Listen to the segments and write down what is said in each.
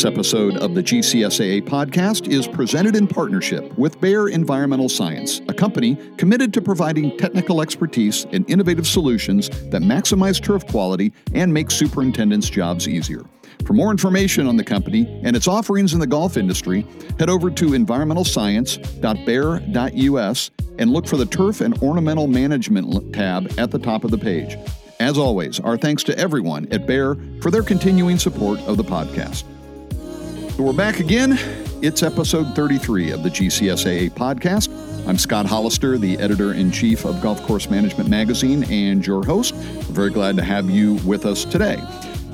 This episode of the GCSAA podcast is presented in partnership with Bayer Environmental Science, a company committed to providing technical expertise and innovative solutions that maximize turf quality and make superintendents' jobs easier. For more information on the company and its offerings in the golf industry, head over to environmentalscience.bayer.us and look for the Turf and Ornamental Management tab at the top of the page. As always, our thanks to everyone at Bayer for their continuing support of the podcast. So we're back again. It's episode 33 of the GCSAA podcast. I'm Scott Hollister, the editor in chief of Golf Course Management Magazine and your host. We're very glad to have you with us today.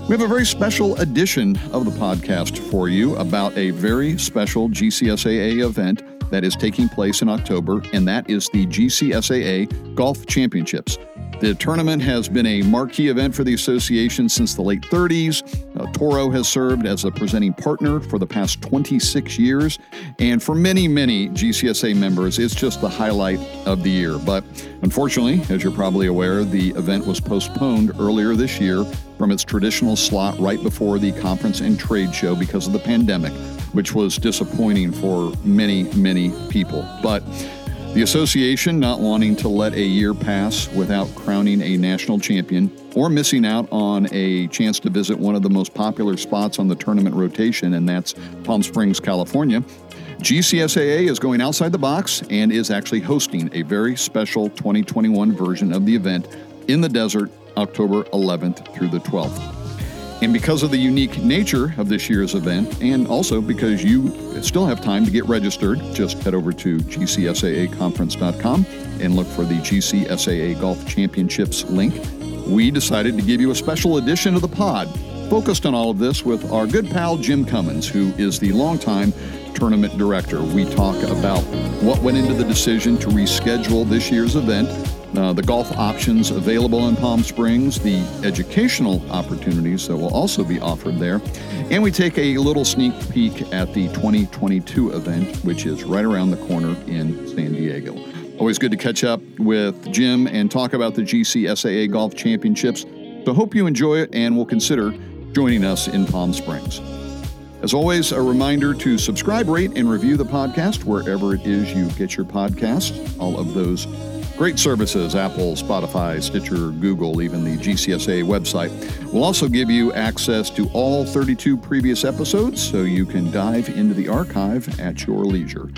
We have a very special edition of the podcast for you about a very special GCSAA event that is taking place in October, and that is the GCSAA Golf Championships. The tournament has been a marquee event for the association since the late 30s. Uh, Toro has served as a presenting partner for the past 26 years. And for many, many GCSA members, it's just the highlight of the year. But unfortunately, as you're probably aware, the event was postponed earlier this year from its traditional slot right before the conference and trade show because of the pandemic, which was disappointing for many, many people. But the association not wanting to let a year pass without crowning a national champion or missing out on a chance to visit one of the most popular spots on the tournament rotation, and that's Palm Springs, California. GCSAA is going outside the box and is actually hosting a very special 2021 version of the event in the desert October 11th through the 12th. And because of the unique nature of this year's event, and also because you still have time to get registered, just head over to gcsaaconference.com and look for the GCSAA Golf Championships link. We decided to give you a special edition of the pod focused on all of this with our good pal Jim Cummins, who is the longtime tournament director. We talk about what went into the decision to reschedule this year's event, uh, the golf options available in Palm Springs, the educational opportunities that will also be offered there, and we take a little sneak peek at the 2022 event, which is right around the corner in San Diego. Always good to catch up with Jim and talk about the GCSAA Golf Championships. So, hope you enjoy it and will consider joining us in Palm Springs. As always, a reminder to subscribe, rate, and review the podcast wherever it is you get your podcasts. All of those great services Apple, Spotify, Stitcher, Google, even the GCSA website We'll also give you access to all 32 previous episodes so you can dive into the archive at your leisure.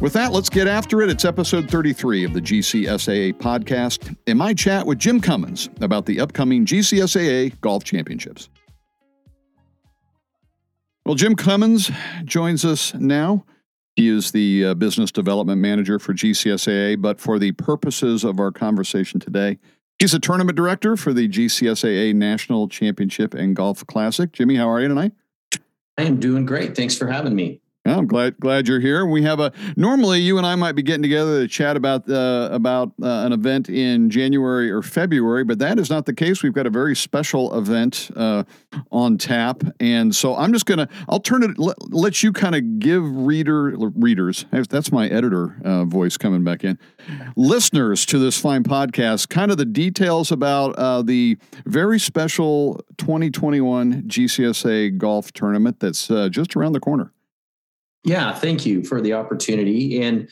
With that, let's get after it. It's episode 33 of the GCSAA podcast and my chat with Jim Cummins about the upcoming GCSAA Golf Championships. Well, Jim Cummins joins us now. He is the uh, business development manager for GCSAA, but for the purposes of our conversation today, he's a tournament director for the GCSAA National Championship and Golf Classic. Jimmy, how are you tonight? I am doing great. Thanks for having me. I'm glad glad you're here. We have a normally you and I might be getting together to chat about uh, about uh, an event in January or February, but that is not the case. We've got a very special event uh, on tap, and so I'm just gonna I'll turn it let, let you kind of give reader readers that's my editor uh, voice coming back in listeners to this fine podcast kind of the details about uh, the very special 2021 GCSA golf tournament that's uh, just around the corner. Yeah, thank you for the opportunity. And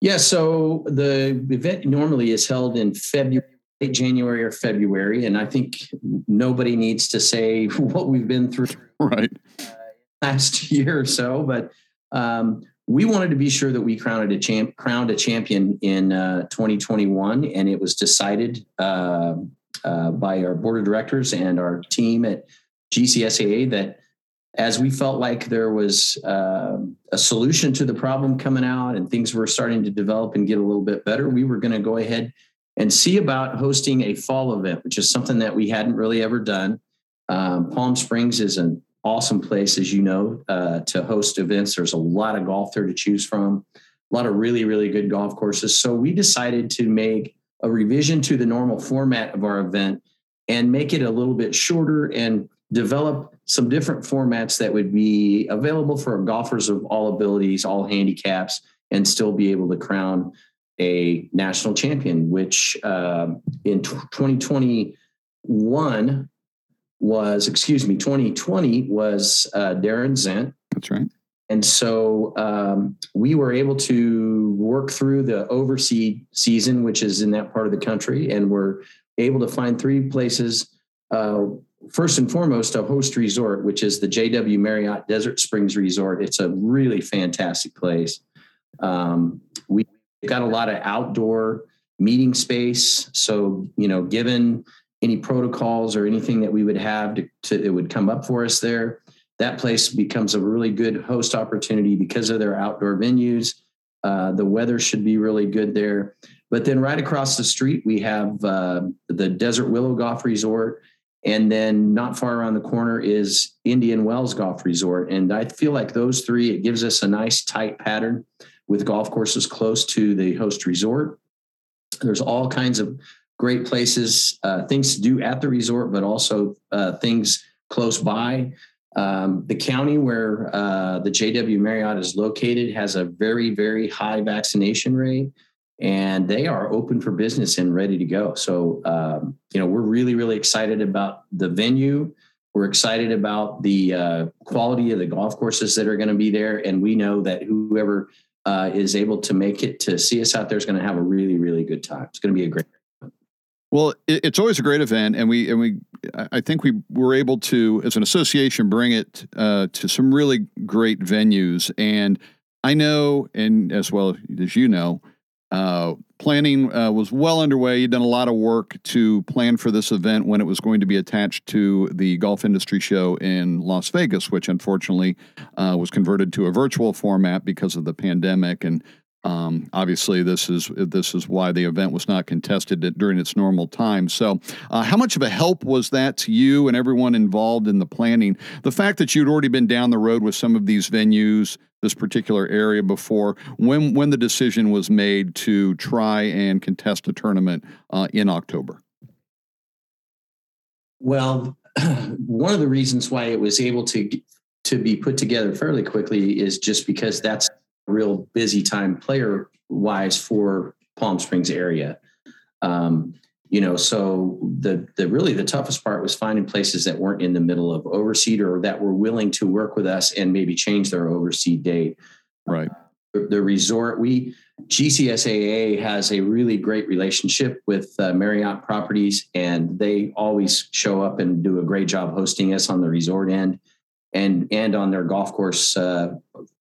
yeah, so the event normally is held in February, late January or February, and I think nobody needs to say what we've been through right uh, last year or so, but um, we wanted to be sure that we crowned a champ, crowned a champion in uh, 2021, and it was decided uh, uh, by our board of directors and our team at GCSAA that as we felt like there was uh, a solution to the problem coming out and things were starting to develop and get a little bit better, we were going to go ahead and see about hosting a fall event, which is something that we hadn't really ever done. Um, Palm Springs is an awesome place, as you know, uh, to host events. There's a lot of golf there to choose from, a lot of really, really good golf courses. So we decided to make a revision to the normal format of our event and make it a little bit shorter and develop some different formats that would be available for golfers of all abilities, all handicaps, and still be able to crown a national champion, which uh, in t- 2021 was, excuse me, 2020 was uh, Darren Zent. That's right. And so um, we were able to work through the overseed season, which is in that part of the country, and we're able to find three places. Uh, first and foremost, a host resort, which is the JW Marriott Desert Springs Resort. It's a really fantastic place. Um, we got a lot of outdoor meeting space. So, you know, given any protocols or anything that we would have to, to it would come up for us there, that place becomes a really good host opportunity because of their outdoor venues. Uh, the weather should be really good there. But then right across the street, we have uh, the Desert Willow Golf Resort. And then not far around the corner is Indian Wells Golf Resort. And I feel like those three, it gives us a nice tight pattern with golf courses close to the host resort. There's all kinds of great places, uh, things to do at the resort, but also uh, things close by. Um, the county where uh, the JW Marriott is located has a very, very high vaccination rate, and they are open for business and ready to go. So, um, you know, we're really, really excited about the venue. We're excited about the uh, quality of the golf courses that are going to be there, and we know that whoever uh, is able to make it to see us out there is going to have a really, really good time. It's going to be a great. Well, it's always a great event, and we and we I think we were able to, as an association, bring it uh, to some really great venues. And I know, and as well as you know, uh, planning uh, was well underway. You'd done a lot of work to plan for this event when it was going to be attached to the golf industry show in Las Vegas, which unfortunately uh, was converted to a virtual format because of the pandemic. And um, obviously, this is this is why the event was not contested during its normal time. So, uh, how much of a help was that to you and everyone involved in the planning? The fact that you'd already been down the road with some of these venues, this particular area before, when when the decision was made to try and contest a tournament uh, in October. Well, one of the reasons why it was able to to be put together fairly quickly is just because that's a real busy time player wise for Palm Springs area. Um, you know, so the the really the toughest part was finding places that weren't in the middle of overseed or that were willing to work with us and maybe change their overseed date. Right. The, the resort we GCSAA has a really great relationship with uh, Marriott Properties, and they always show up and do a great job hosting us on the resort end and and on their golf course uh,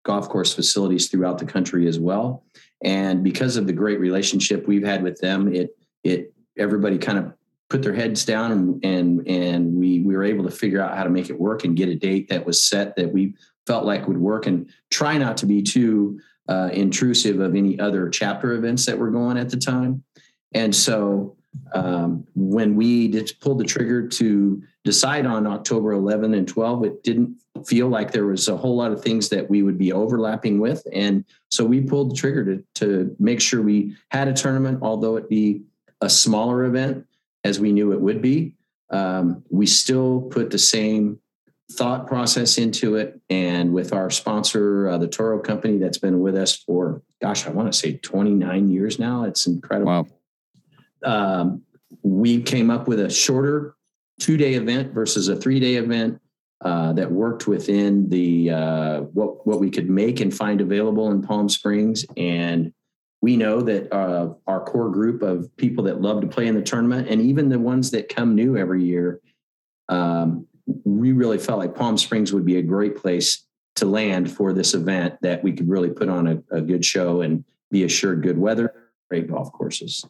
golf course facilities throughout the country as well. And because of the great relationship we've had with them, it it everybody kind of put their heads down and and and we we were able to figure out how to make it work and get a date that was set that we felt like would work and try not to be too uh, intrusive of any other chapter events that were going at the time. And so um, when we did, pulled the trigger to decide on October 11 and 12, it didn't feel like there was a whole lot of things that we would be overlapping with. And so we pulled the trigger to, to make sure we had a tournament, although it be a smaller event as we knew it would be. Um, we still put the same thought process into it. And with our sponsor, uh, the Toro Company, that's been with us for, gosh, I want to say 29 years now. It's incredible. Wow. Um, we came up with a shorter two day event versus a three day event uh, that worked within the uh, what what we could make and find available in Palm Springs. And we know that uh, our core group of people that love to play in the tournament, and even the ones that come new every year, um, we really felt like Palm Springs would be a great place to land for this event. That we could really put on a, a good show and be assured good weather, great golf courses.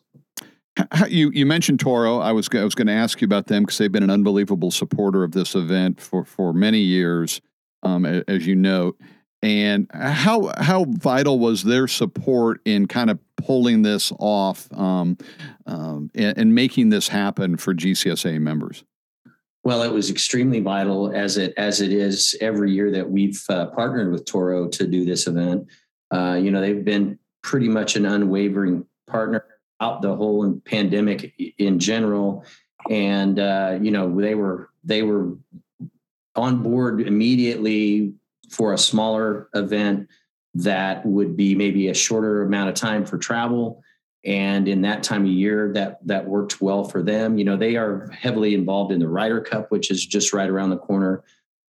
You you mentioned Toro. I was I was going to ask you about them because they've been an unbelievable supporter of this event for for many years, um, as you note. And how how vital was their support in kind of pulling this off um, um, and, and making this happen for GCSA members? Well, it was extremely vital as it as it is every year that we've uh, partnered with Toro to do this event. Uh, you know, they've been pretty much an unwavering partner out the whole pandemic in general, and uh, you know they were they were on board immediately for a smaller event that would be maybe a shorter amount of time for travel and in that time of year, that that worked well for them. You know, they are heavily involved in the Ryder Cup, which is just right around the corner.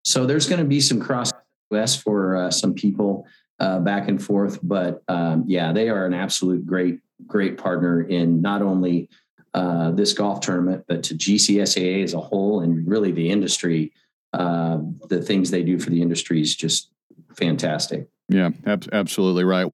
So there's going to be some cross west for uh, some people uh, back and forth, but um, yeah, they are an absolute great great partner in not only uh, this golf tournament, but to GCSAA as a whole and really the industry. Uh, the things they do for the industry is just fantastic. Yeah, ab- absolutely right.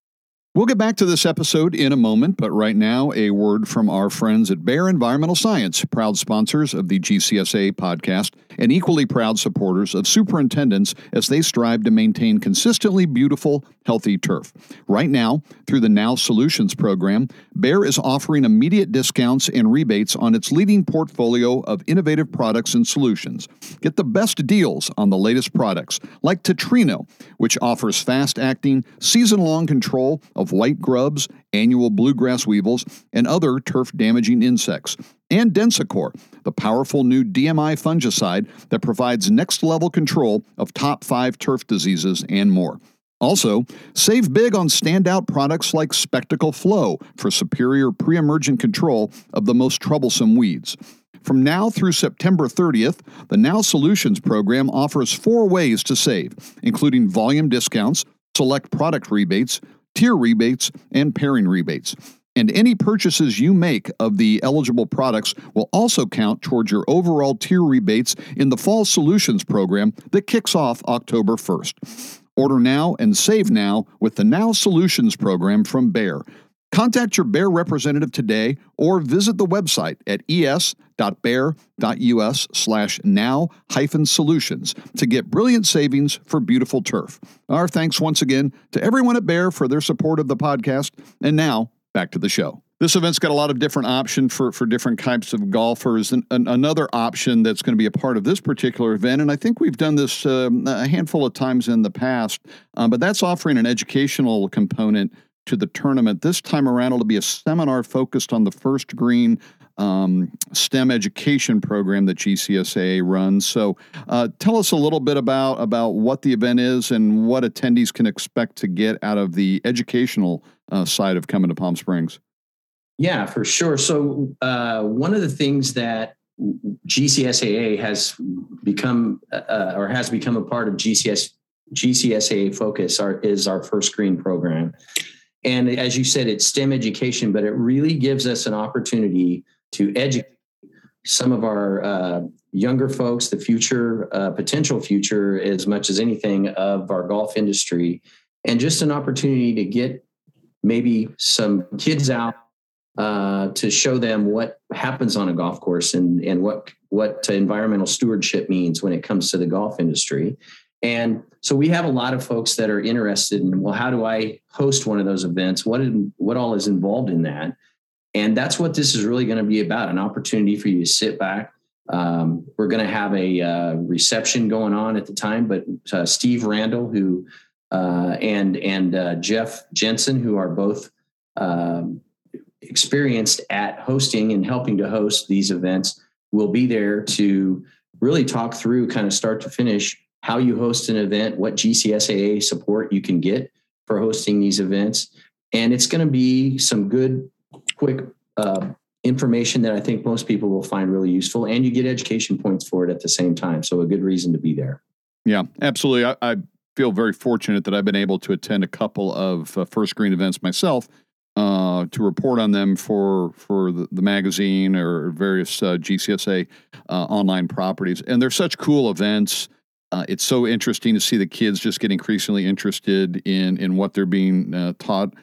We'll get back to this episode in a moment, but right now, a word from our friends at Bayer Environmental Science, proud sponsors of the GCSA podcast and equally proud supporters of superintendents as they strive to maintain consistently beautiful, healthy turf. Right now, through the Now Solutions program, Bayer is offering immediate discounts and rebates on its leading portfolio of innovative products and solutions. Get the best deals on the latest products, like Tetrino, which offers fast acting, season long control of white grubs, annual bluegrass weevils, and other turf damaging insects. And Densicor, the powerful new DMI fungicide that provides next level control of top five turf diseases and more. Also, save big on standout products like Specticle Flo for superior pre emergent control of the most troublesome weeds. From now through September 30th, the Now Solutions program offers four ways to save, including volume discounts, select product rebates, tier rebates, and pairing rebates. And any purchases you make of the eligible products will also count towards your overall tier rebates in the Fall Solutions program that kicks off October 1st. Order now and save now with the Now Solutions program from Bayer. Contact your Bayer representative today or visit the website at es.bayer.us slash now hyphen solutions to get brilliant savings for beautiful turf. Our thanks once again to everyone at Bayer for their support of the podcast. And now, back to the show. This event's got a lot of different options for, for different types of golfers. And, and another option that's going to be a part of this particular event, and I think we've done this um, a handful of times in the past, um, but that's offering an educational component to the tournament. This time around, it'll be a seminar focused on the first green um, STEM education program that GCSA runs. So, uh, tell us a little bit about about what the event is and what attendees can expect to get out of the educational uh, side of coming to Palm Springs. Yeah, for sure. So, uh, one of the things that GCSAA has become uh, or has become a part of GCS GCSAA focus is our first green program. And as you said, it's STEM education, but it really gives us an opportunity to educate some of our uh, younger folks, the future, uh, potential future, as much as anything of our golf industry, and just an opportunity to get maybe some kids out uh, to show them what happens on a golf course and and what what environmental stewardship means when it comes to the golf industry, and so we have a lot of folks that are interested in, well, how do I host one of those events? What, is, what all is involved in that? And that's what this is really going to be about an opportunity for you to sit back. Um, we're going to have a uh, reception going on at the time, but uh, Steve Randall, who uh, and and uh, Jeff Jensen, who are both um, experienced at hosting and helping to host these events, will be there to really talk through, kind of start to finish, how you host an event, what GCSAA support you can get for hosting these events. And it's going to be some good, quick uh, information that I think most people will find really useful. And you get education points for it at the same time. So, a good reason to be there. Yeah, absolutely. I, I feel very fortunate that I've been able to attend a couple of uh, first green events myself. Uh, to report on them for for the, the magazine or various uh, GCSA uh, online properties, and they're such cool events. Uh, it's so interesting to see the kids just get increasingly interested in in what they're being uh, taught.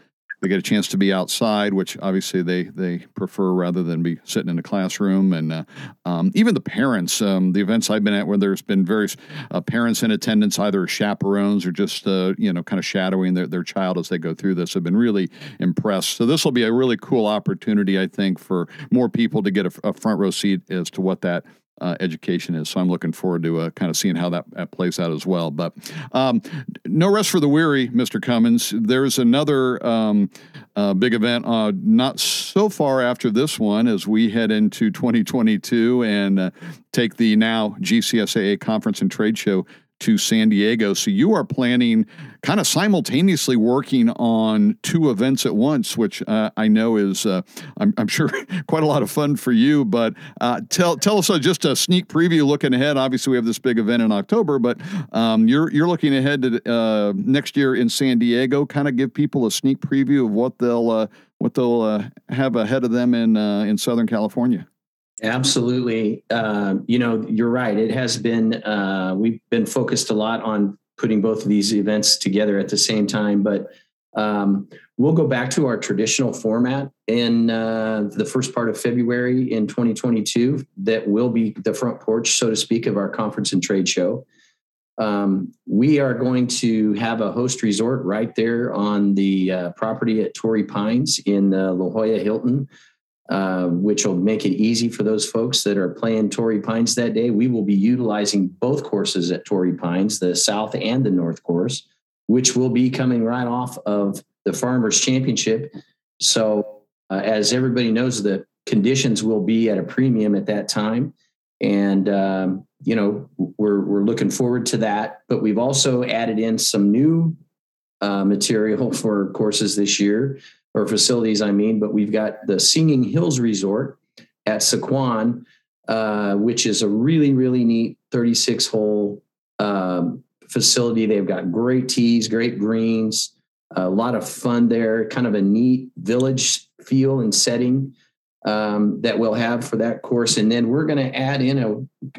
They get a chance to be outside, which obviously they they prefer rather than be sitting in a classroom. And uh, um, even the parents, um, the events I've been at where there's been various uh, parents in attendance, either chaperones or just uh, you know kind of shadowing their, their child as they go through this, have been really impressed. So this will be a really cool opportunity, I think, for more people to get a, a front row seat as to what that uh, education is. So I'm looking forward to uh, kind of seeing how that, that plays out as well. But um, no rest for the weary, Mr. Cummins. There's another um, uh, big event uh, not so far after this one as we head into 2022 and uh, take the now GCSAA conference and trade show to San Diego. So you are planning kind of simultaneously working on two events at once, which uh, I know is, uh, I'm, I'm, sure, quite a lot of fun for you. But uh, tell tell us uh, just a sneak preview looking ahead. Obviously, we have this big event in October, but um, you're you're looking ahead to uh, next year in San Diego. Kind of give people a sneak preview of what they'll uh, what they'll have ahead of them in in Southern California. Absolutely. Uh, you know, you're right. It has been, uh, we've been focused a lot on putting both of these events together at the same time, but um, we'll go back to our traditional format in uh, the first part of February in 2022. That will be the front porch, so to speak, of our conference and trade show. Um, we are going to have a host resort right there on the uh, property at Torrey Pines in the La Jolla Hilton. Uh, which will make it easy for those folks that are playing Torrey Pines that day. We will be utilizing both courses at Torrey Pines, the South and the North course, which will be coming right off of the Farmers Championship. So, uh, as everybody knows, the conditions will be at a premium at that time. And, um, you know, we're, we're looking forward to that. But we've also added in some new uh, material for courses this year or facilities, I mean, but we've got the Singing Hills Resort at Sycuan, uh, which is a really, really neat 36 hole um, facility. They've got great tees, great greens, a lot of fun there, kind of a neat village feel and setting um, that we'll have for that course. And then we're going to add in a,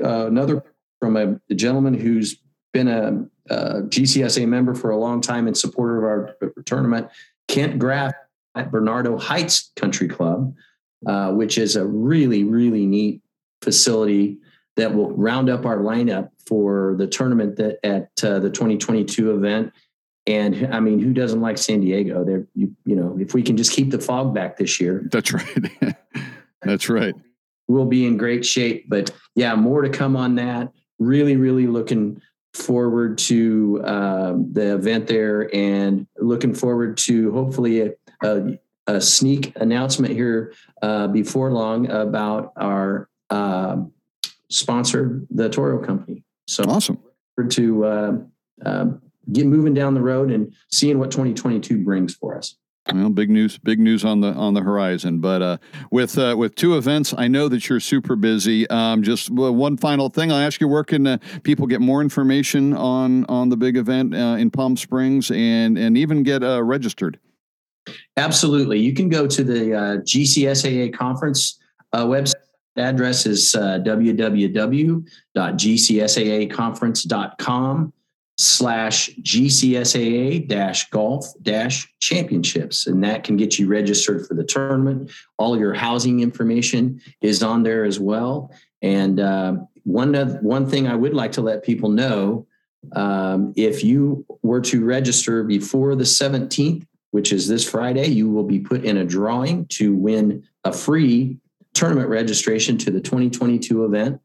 uh, another from a, a, gentleman who's been a, a, GCSA member for a long time and supporter of our tournament, Kent Graff at Bernardo Heights Country Club, uh, which is a really, really neat facility that will round up our lineup for the tournament that at uh, the 2022 event. And I mean, who doesn't like San Diego? There, you, you know, if we can just keep the fog back this year. That's right. That's right. We'll be in great shape. But yeah, more to come on that. Really, really looking forward to uh, the event there and looking forward to hopefully a, a, sneak announcement here uh, before long about our uh, sponsor, the Toro Company. So awesome to uh, uh, get moving down the road and seeing what 2022 brings for us. Well, big news, big news on the on the horizon. But uh, with uh, with two events, I know that you're super busy. Um, just one final thing, I'll ask you: Where can uh, people get more information on on the big event uh, in Palm Springs and and even get uh, registered? Absolutely. You can go to the uh, GCSAA conference uh, website. address is uh, www.gcsaaconference.com slash GCSAA dash golf dash championships. And that can get you registered for the tournament. All your housing information is on there as well. And uh, one, one thing I would like to let people know um, if you were to register before the 17th, which is this Friday, you will be put in a drawing to win a free tournament registration to the 2022 event.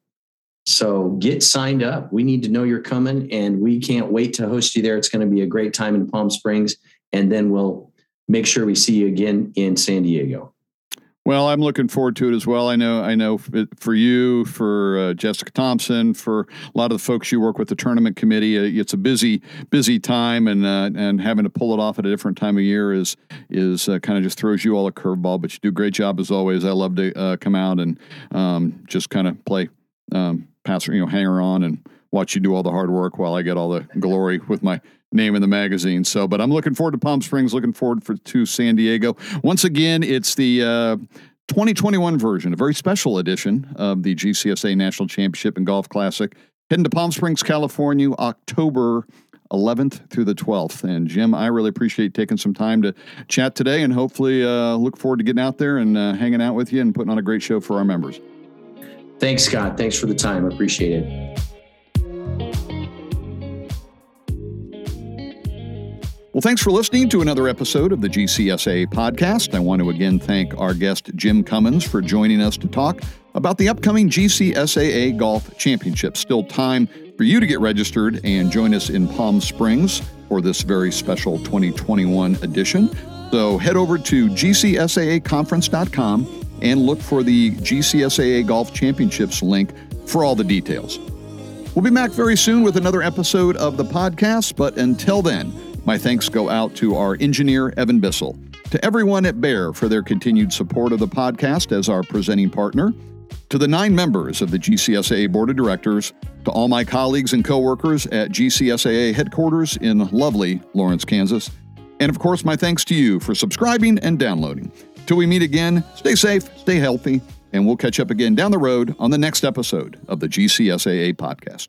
So get signed up. We need to know you're coming and we can't wait to host you there. It's going to be a great time in Palm Springs. And then we'll make sure we see you again in San Diego. Well, I'm looking forward to it as well. I know, I know for you, for uh, Jessica Thompson, for a lot of the folks you work with the tournament committee, uh, it's a busy, busy time, and uh, and having to pull it off at a different time of year is is uh, kind of just throws you all a curveball. But you do a great job as always. I love to uh, come out and um, just kind of play, um, you know, hanger on and watch you do all the hard work while I get all the glory with my name in the magazine. So, but I'm looking forward to Palm Springs, looking forward for, to San Diego. Once again, it's the uh, 2021 version, a very special edition of the GCSA National Championship and Golf Classic. Heading to Palm Springs, California, October 11th through the 12th. And Jim, I really appreciate taking some time to chat today and hopefully uh, look forward to getting out there and uh, hanging out with you and putting on a great show for our members. Thanks, Scott. Thanks for the time. Appreciate it. Well, thanks for listening to another episode of the GCSA podcast. I want to again thank our guest, Jim Cummins, for joining us to talk about the upcoming GCSAA Golf Championship. Still time for you to get registered and join us in Palm Springs for this very special 2021 edition. So head over to gcsaaconference.com and look for the GCSAA Golf Championships link for all the details. We'll be back very soon with another episode of the podcast, but until then, my thanks go out to our engineer, Evan Bissell, to everyone at Bayer for their continued support of the podcast as our presenting partner, to the nine members of the GCSAA Board of Directors, to all my colleagues and coworkers at GCSAA headquarters in lovely Lawrence, Kansas, and of course, my thanks to you for subscribing and downloading. Till we meet again, stay safe, stay healthy, and we'll catch up again down the road on the next episode of the GCSAA podcast.